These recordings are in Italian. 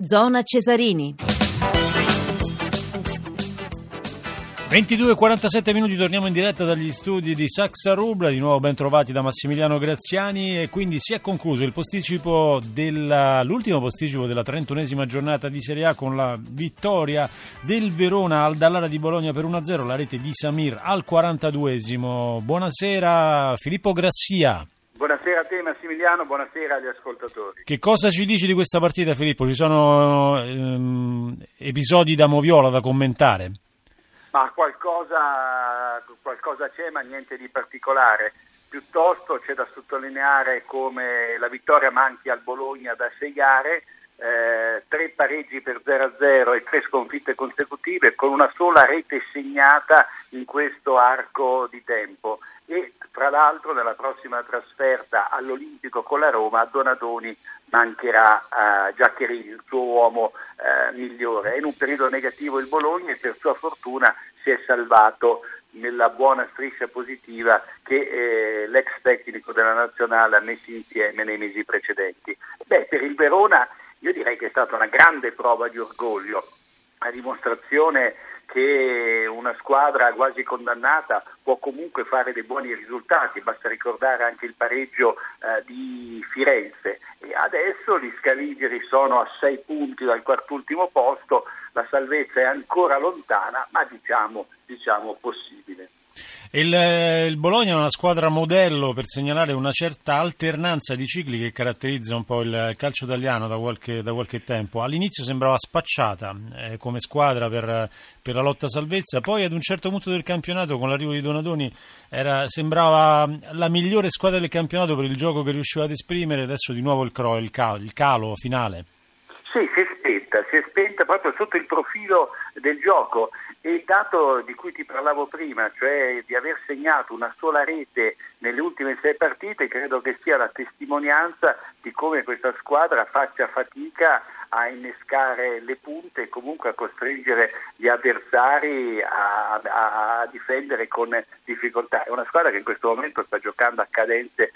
Zona Cesarini. 22.47 minuti, torniamo in diretta dagli studi di Saxa Rubla, di nuovo ben trovati da Massimiliano Graziani e quindi si è concluso posticipo della, l'ultimo posticipo della 31esima giornata di Serie A con la vittoria del Verona al Dallara di Bologna per 1-0, la rete di Samir al 42esimo. Buonasera Filippo Grassia. Buonasera a te Massimiliano, buonasera agli ascoltatori. Che cosa ci dici di questa partita Filippo? Ci sono ehm, episodi da moviola da commentare? Ma qualcosa, qualcosa c'è, ma niente di particolare. Piuttosto c'è da sottolineare come la vittoria manchi al Bologna da sei gare, eh, tre pareggi per 0-0 e tre sconfitte consecutive con una sola rete segnata in questo arco di tempo e tra l'altro nella prossima trasferta all'Olimpico con la Roma a Donadoni mancherà uh, Giaccherini, il suo uomo uh, migliore. È in un periodo negativo il Bologna e per sua fortuna si è salvato nella buona striscia positiva che eh, l'ex tecnico della nazionale ha messo insieme nei mesi precedenti. Beh, per il Verona io direi che è stata una grande prova di orgoglio, a dimostrazione che una squadra quasi condannata può comunque fare dei buoni risultati, basta ricordare anche il pareggio eh, di Firenze e adesso gli scaligeri sono a sei punti dal quartultimo posto, la salvezza è ancora lontana ma diciamo, diciamo possibile. Il, il, Bologna è una squadra modello per segnalare una certa alternanza di cicli che caratterizza un po' il calcio italiano da qualche, da qualche tempo. All'inizio sembrava spacciata eh, come squadra per, per, la lotta a salvezza, poi ad un certo punto del campionato con l'arrivo di Donadoni era, sembrava la migliore squadra del campionato per il gioco che riusciva ad esprimere, adesso di nuovo il, cro, il, calo, il calo finale. Sì, si è spenta, si spenta proprio sotto il profilo del gioco. E il dato di cui ti parlavo prima, cioè di aver segnato una sola rete nelle ultime sei partite, credo che sia la testimonianza di come questa squadra faccia fatica a innescare le punte e comunque a costringere gli avversari a, a, a, difendere con difficoltà. È una squadra che in questo momento sta giocando a cadenze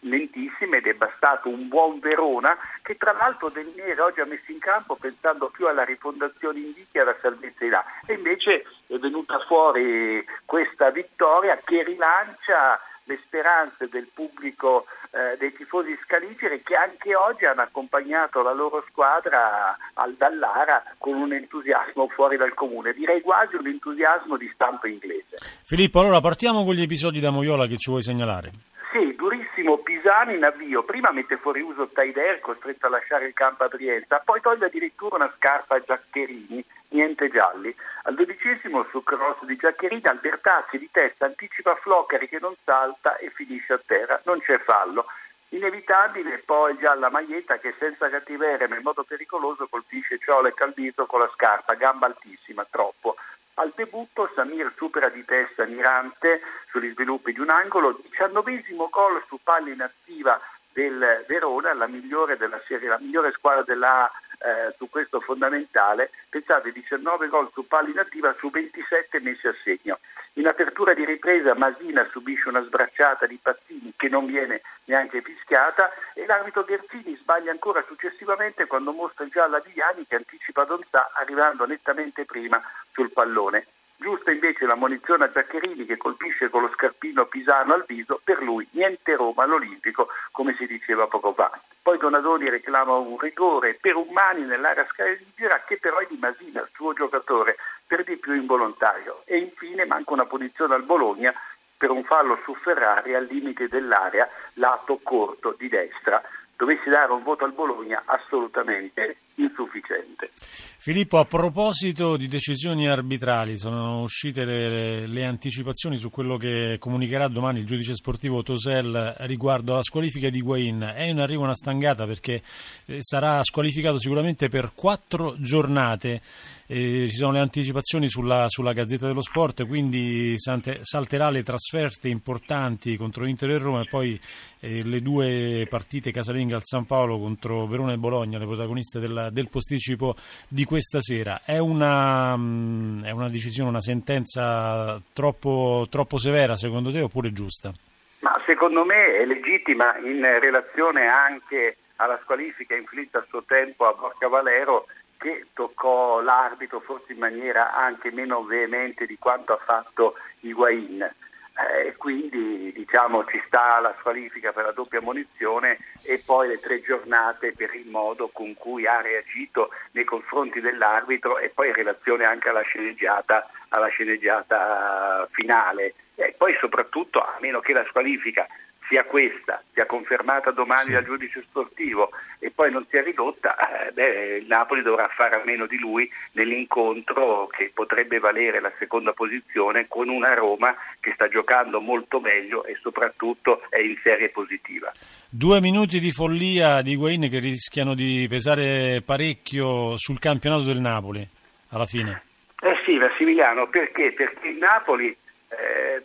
lentissime ed è bastato un buon Verona che tra l'altro Del Nere oggi ha messo in campo pensando più alla rifondazione in che alla salvezza di là e invece è venuta fuori questa vittoria che rilancia le speranze del pubblico, eh, dei tifosi scaligeri che anche oggi hanno accompagnato la loro squadra al Dallara con un entusiasmo fuori dal comune, direi quasi un entusiasmo di stampo inglese. Filippo, allora partiamo con gli episodi da Moiola che ci vuoi segnalare. Sì, durissimo, Pisano in avvio, prima mette fuori uso Taider costretto a lasciare il campo a Brienza, poi toglie addirittura una scarpa a Giaccherini, niente gialli. Al dodicesimo su cross di Giaccherini Albertazzi di testa anticipa Floccari che non salta e finisce a terra, non c'è fallo. Inevitabile poi già la maglietta che senza cattiveria ma in modo pericoloso colpisce Ciola e Calvito con la scarpa, gamba altissima, troppo. Al debutto Samir supera di testa Mirante sugli sviluppi di un angolo, diciannovesimo gol su palla inattiva del Verona, la migliore della serie, la migliore squadra della eh, su questo fondamentale, pensate 19 gol su palla inattiva su 27 messi a segno. In apertura di ripresa Masina subisce una sbracciata di Pazzini che non viene neanche fischiata e l'arbitro Gherzini sbaglia ancora successivamente quando mostra il giallo a Viviani che anticipa Donzà arrivando nettamente prima sul pallone. Giusta invece la munizione a Giaccherini che colpisce con lo scarpino Pisano al viso, per lui niente Roma all'Olimpico, come si diceva poco fa. Poi Donadoni reclama un rigore per un mani nell'area scaligera che però è di Masina, il suo giocatore, per di più involontario. E infine manca una punizione al Bologna per un fallo su Ferrari al limite dell'area lato corto di destra. Dovessi dare un voto al Bologna assolutamente insufficiente. Filippo, a proposito di decisioni arbitrali, sono uscite le, le, anticipazioni su quello che comunicherà domani il giudice sportivo Tosel riguardo alla squalifica di Guain. È in arrivo una stangata perché eh, sarà squalificato sicuramente per quattro giornate. Eh, ci sono le anticipazioni sulla, sulla, Gazzetta dello Sport, quindi salterà le trasferte importanti contro Inter e Roma e poi eh, le due partite casalinghe al San Paolo contro Verona e Bologna, le protagoniste della del, posticipo di questa sera. È una, mm, è una decisione, una sentenza troppo, troppo severa secondo te oppure giusta? Ma secondo me è legittima in relazione anche alla squalifica inflitta a suo tempo a Borca Valero che toccò l'arbitro forse in maniera anche meno veemente di quanto ha fatto Higuain eh, quindi diciamo ci sta la squalifica per la doppia munizione e poi le tre giornate per il modo con cui ha reagito nei confronti dell'arbitro e poi in relazione anche alla sceneggiata, alla sceneggiata finale. E poi soprattutto a meno che la squalifica sia questa, sia confermata domani sì. dal giudice sportivo e poi non sia ridotta, eh, beh, il Napoli dovrà fare a meno di lui nell'incontro che potrebbe valere la seconda posizione con una Roma che sta giocando molto meglio e soprattutto è in serie positiva. Due minuti di follia di Guain che rischiano di pesare parecchio sul campionato del Napoli alla fine. Eh sì, Massimiliano, perché? Perché il Napoli eh,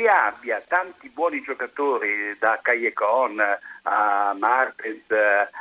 che abbia tanti buoni giocatori da Callecon a Martens,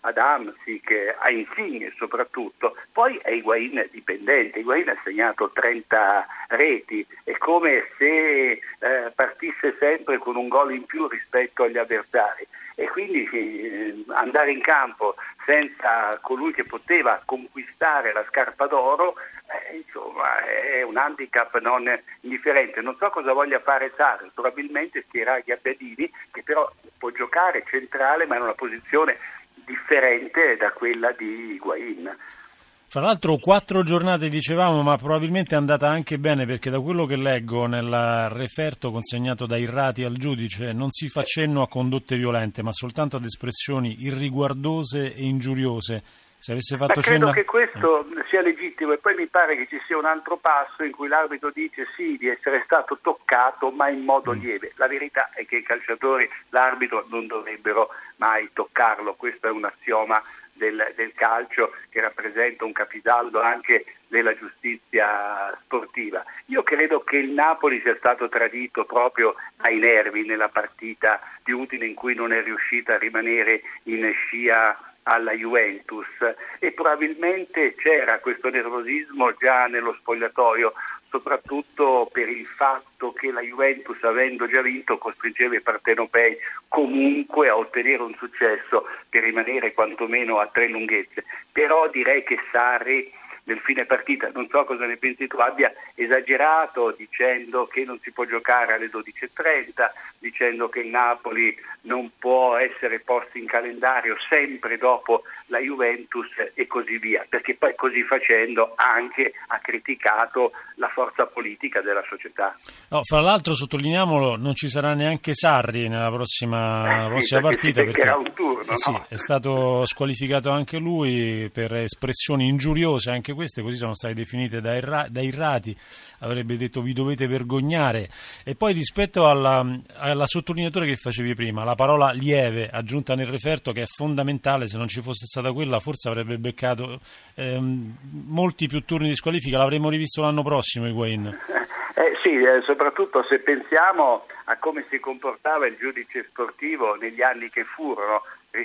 ad Amsic, a Insigne soprattutto, poi è Higuain dipendente, Higuain ha segnato 30 reti, è come se eh, partisse sempre con un gol in più rispetto agli avversari. E quindi eh, andare in campo senza colui che poteva conquistare la scarpa d'oro eh, insomma è un handicap non indifferente. Non so cosa voglia fare Sarri probabilmente schierare Gabbiadini che però può giocare centrale ma in una posizione differente da quella di Higuain fra l'altro quattro giornate dicevamo, ma probabilmente è andata anche bene perché da quello che leggo nel referto consegnato da Irrati al giudice non si fa cenno a condotte violente, ma soltanto ad espressioni irriguardose e ingiuriose. Se avesse fatto ma credo cenno... che questo sia legittimo e poi mi pare che ci sia un altro passo in cui l'arbitro dice sì di essere stato toccato ma in modo mm. lieve. La verità è che i calciatori l'arbitro non dovrebbero mai toccarlo, questo è un assioma del, del, calcio che rappresenta un capisaldo anche della giustizia sportiva. Io credo che il Napoli sia stato tradito proprio ai nervi nella partita di Udine in cui non è riuscita a rimanere in scia alla Juventus e probabilmente c'era questo nervosismo già nello spogliatoio soprattutto per il fatto che la Juventus, avendo già vinto, costringeva i partenopei comunque a ottenere un successo per rimanere quantomeno a tre lunghezze. Però direi che Sarri nel fine partita, non so cosa ne pensi tu, abbia esagerato dicendo che non si può giocare alle 12.30, dicendo che il Napoli non può essere posto in calendario sempre dopo la Juventus e così via, perché poi così facendo anche ha criticato la forza politica della società. No, fra l'altro sottolineiamolo, non ci sarà neanche Sarri nella prossima, eh, prossima perché partita perché un turno, sì, no? è stato squalificato anche lui per espressioni ingiuriose anche queste così sono state definite da, Irra, da Irrati, avrebbe detto vi dovete vergognare. E poi rispetto alla, alla sottolineatura che facevi prima, la parola lieve aggiunta nel referto che è fondamentale, se non ci fosse stata quella forse avrebbe beccato ehm, molti più turni di squalifica, l'avremmo rivisto l'anno prossimo Higuain. Eh sì, eh, soprattutto se pensiamo a come si comportava il giudice sportivo negli anni che furono,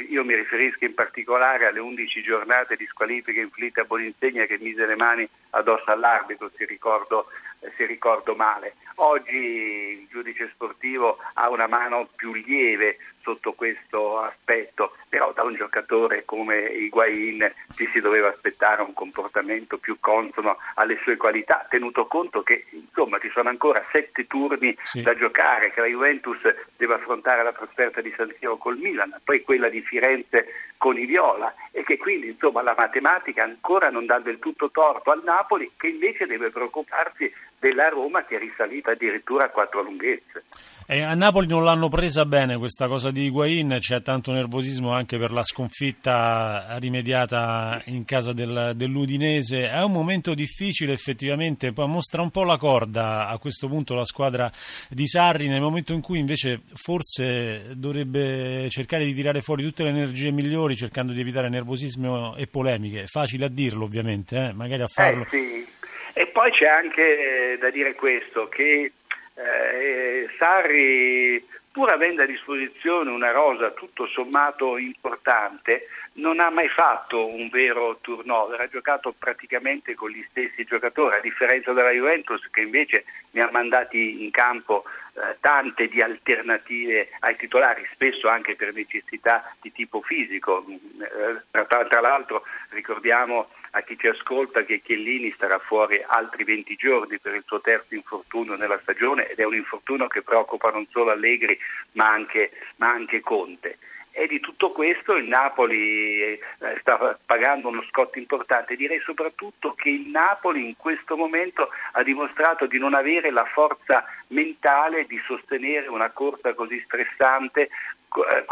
io mi riferisco in particolare alle 11 giornate di squalifica inflitte a Boninsegna che mise le mani addosso all'arbitro, se ricordo, se ricordo male. Oggi il giudice sportivo ha una mano più lieve sotto questo aspetto, però da un giocatore come Higuain ci si doveva aspettare un comportamento più consono alle sue qualità, tenuto conto che insomma ci sono ancora sette turni sì. da giocare, che la Juventus deve affrontare la trasferta di San Siro col Milan, poi quella di Firenze con i Viola e che quindi insomma la matematica ancora non dà del tutto torto al Napoli che invece deve preoccuparsi della Roma che è risalita addirittura a quattro lunghezze. E a Napoli non l'hanno presa bene questa cosa di Higuain, c'è tanto nervosismo anche per la sconfitta rimediata in casa del, dell'Udinese. È un momento difficile effettivamente, poi mostra un po' la corda a questo punto la squadra di Sarri, nel momento in cui invece forse dovrebbe cercare di tirare fuori tutte le energie migliori cercando di evitare nervosismo e polemiche. Facile a dirlo ovviamente, eh? magari a farlo. Eh sì. Poi c'è anche da dire questo, che eh, Sarri, pur avendo a disposizione una rosa tutto sommato importante, non ha mai fatto un vero turnover, ha giocato praticamente con gli stessi giocatori, a differenza della Juventus che invece ne ha mandati in campo eh, tante di alternative ai titolari, spesso anche per necessità di tipo fisico. Eh, tra, tra, l'altro ricordiamo a chi ci ascolta che Chiellini starà fuori altri 20 giorni per il suo terzo infortunio nella stagione ed è un infortunio che preoccupa non solo Allegri ma anche, ma anche Conte e di tutto questo il Napoli eh, sta pagando uno scotto importante. Direi soprattutto che il Napoli in questo momento ha dimostrato di non avere la forza mentale di sostenere una corsa così stressante eh,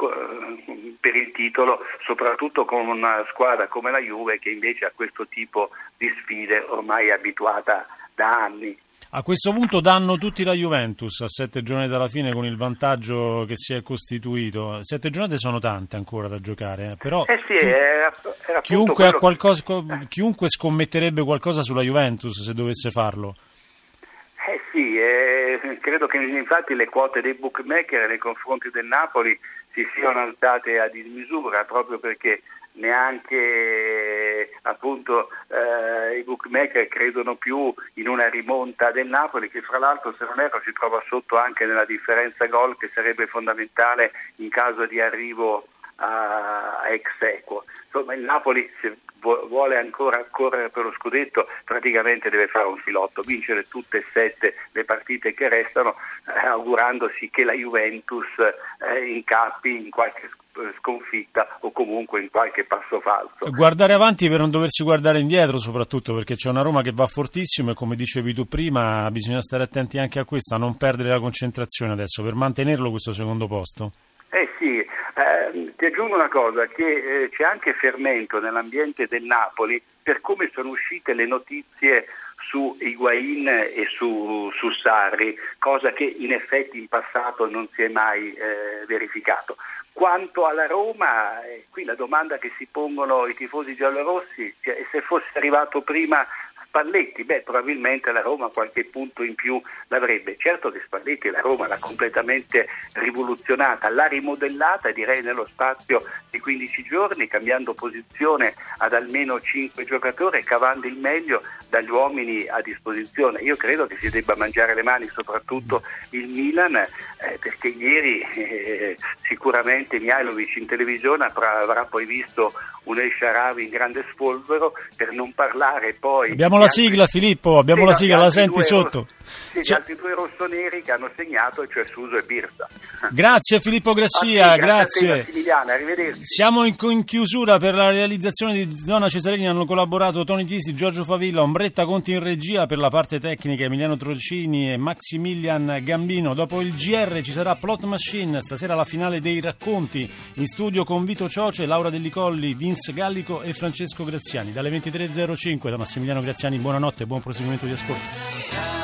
per il titolo, soprattutto con una squadra come la Juve che invece a questo tipo di sfide ormai è abituata da anni. A questo punto danno tutti la Juventus a sette giornate dalla fine con il vantaggio che si è costituito. Sette giornate sono tante ancora da giocare, eh, però eh sì, era, era chiunque, qualcosa, chiunque, scommetterebbe qualcosa sulla Juventus se dovesse farlo. Eh sì, eh, credo che infatti le quote dei bookmaker nei confronti del Napoli si siano alzate a dismisura proprio perché neanche appunto eh, i bookmaker credono più in una rimonta del Napoli che fra l'altro se non erro si trova sotto anche nella differenza gol che sarebbe fondamentale in caso di arrivo a, ex equo. Insomma il Napoli se vuole ancora correre per lo scudetto praticamente deve fare un filotto, vincere tutte e sette le partite che restano eh, augurandosi che la Juventus eh, incappi in qualche sconfitta o comunque in qualche passo falso. Guardare avanti per non doversi guardare indietro soprattutto perché c'è una Roma che va fortissimo e come dicevi tu prima bisogna stare attenti anche a questo, a non perdere la concentrazione adesso per mantenerlo questo secondo posto. Eh sì, eh, ti aggiungo una cosa, che eh, c'è anche fermento nell'ambiente del Napoli per come sono uscite le notizie su Higuain e su, su, Sarri, cosa che in effetti in passato non si è mai eh, verificato. Quanto alla Roma, eh, qui la domanda che si pongono i tifosi giallorossi è se fosse arrivato prima Spalletti, beh probabilmente la Roma qualche punto in più l'avrebbe. Certo che Spalletti la Roma l'ha completamente rivoluzionata, l'ha rimodellata direi nello spazio di 15 giorni, cambiando posizione ad almeno 5 giocatori e cavando il meglio dagli uomini a disposizione. Io credo che si debba mangiare le mani soprattutto il Milan eh, perché ieri eh, sicuramente Mihailovic in televisione avrà, avrà poi visto un El Sharawi in grande spolvero per non parlare poi... Abbiamo la sigla Filippo, abbiamo sì, la sigla, la senti sotto. Sì, gli altri due rossoneri che hanno segnato, cioè Suso e Birsa. Grazie Filippo Grassia, ah, grazie. grazie. arrivederci. Siamo in, in, chiusura per la realizzazione di Zona Cesarini, hanno collaborato Toni Tisi, Giorgio Favilla, Ombretta Conti in regia per la parte tecnica, Emiliano Trocini e Maximilian Gambino. Dopo il GR ci sarà Plot Machine, stasera la finale dei racconti, in studio con Vito Cioce, Laura Dellicolli, Vince Gallico e Francesco Graziani. Dalle 23.05 da Massimiliano Graziani, Bresciani, buonanotte e buon proseguimento di ascolto.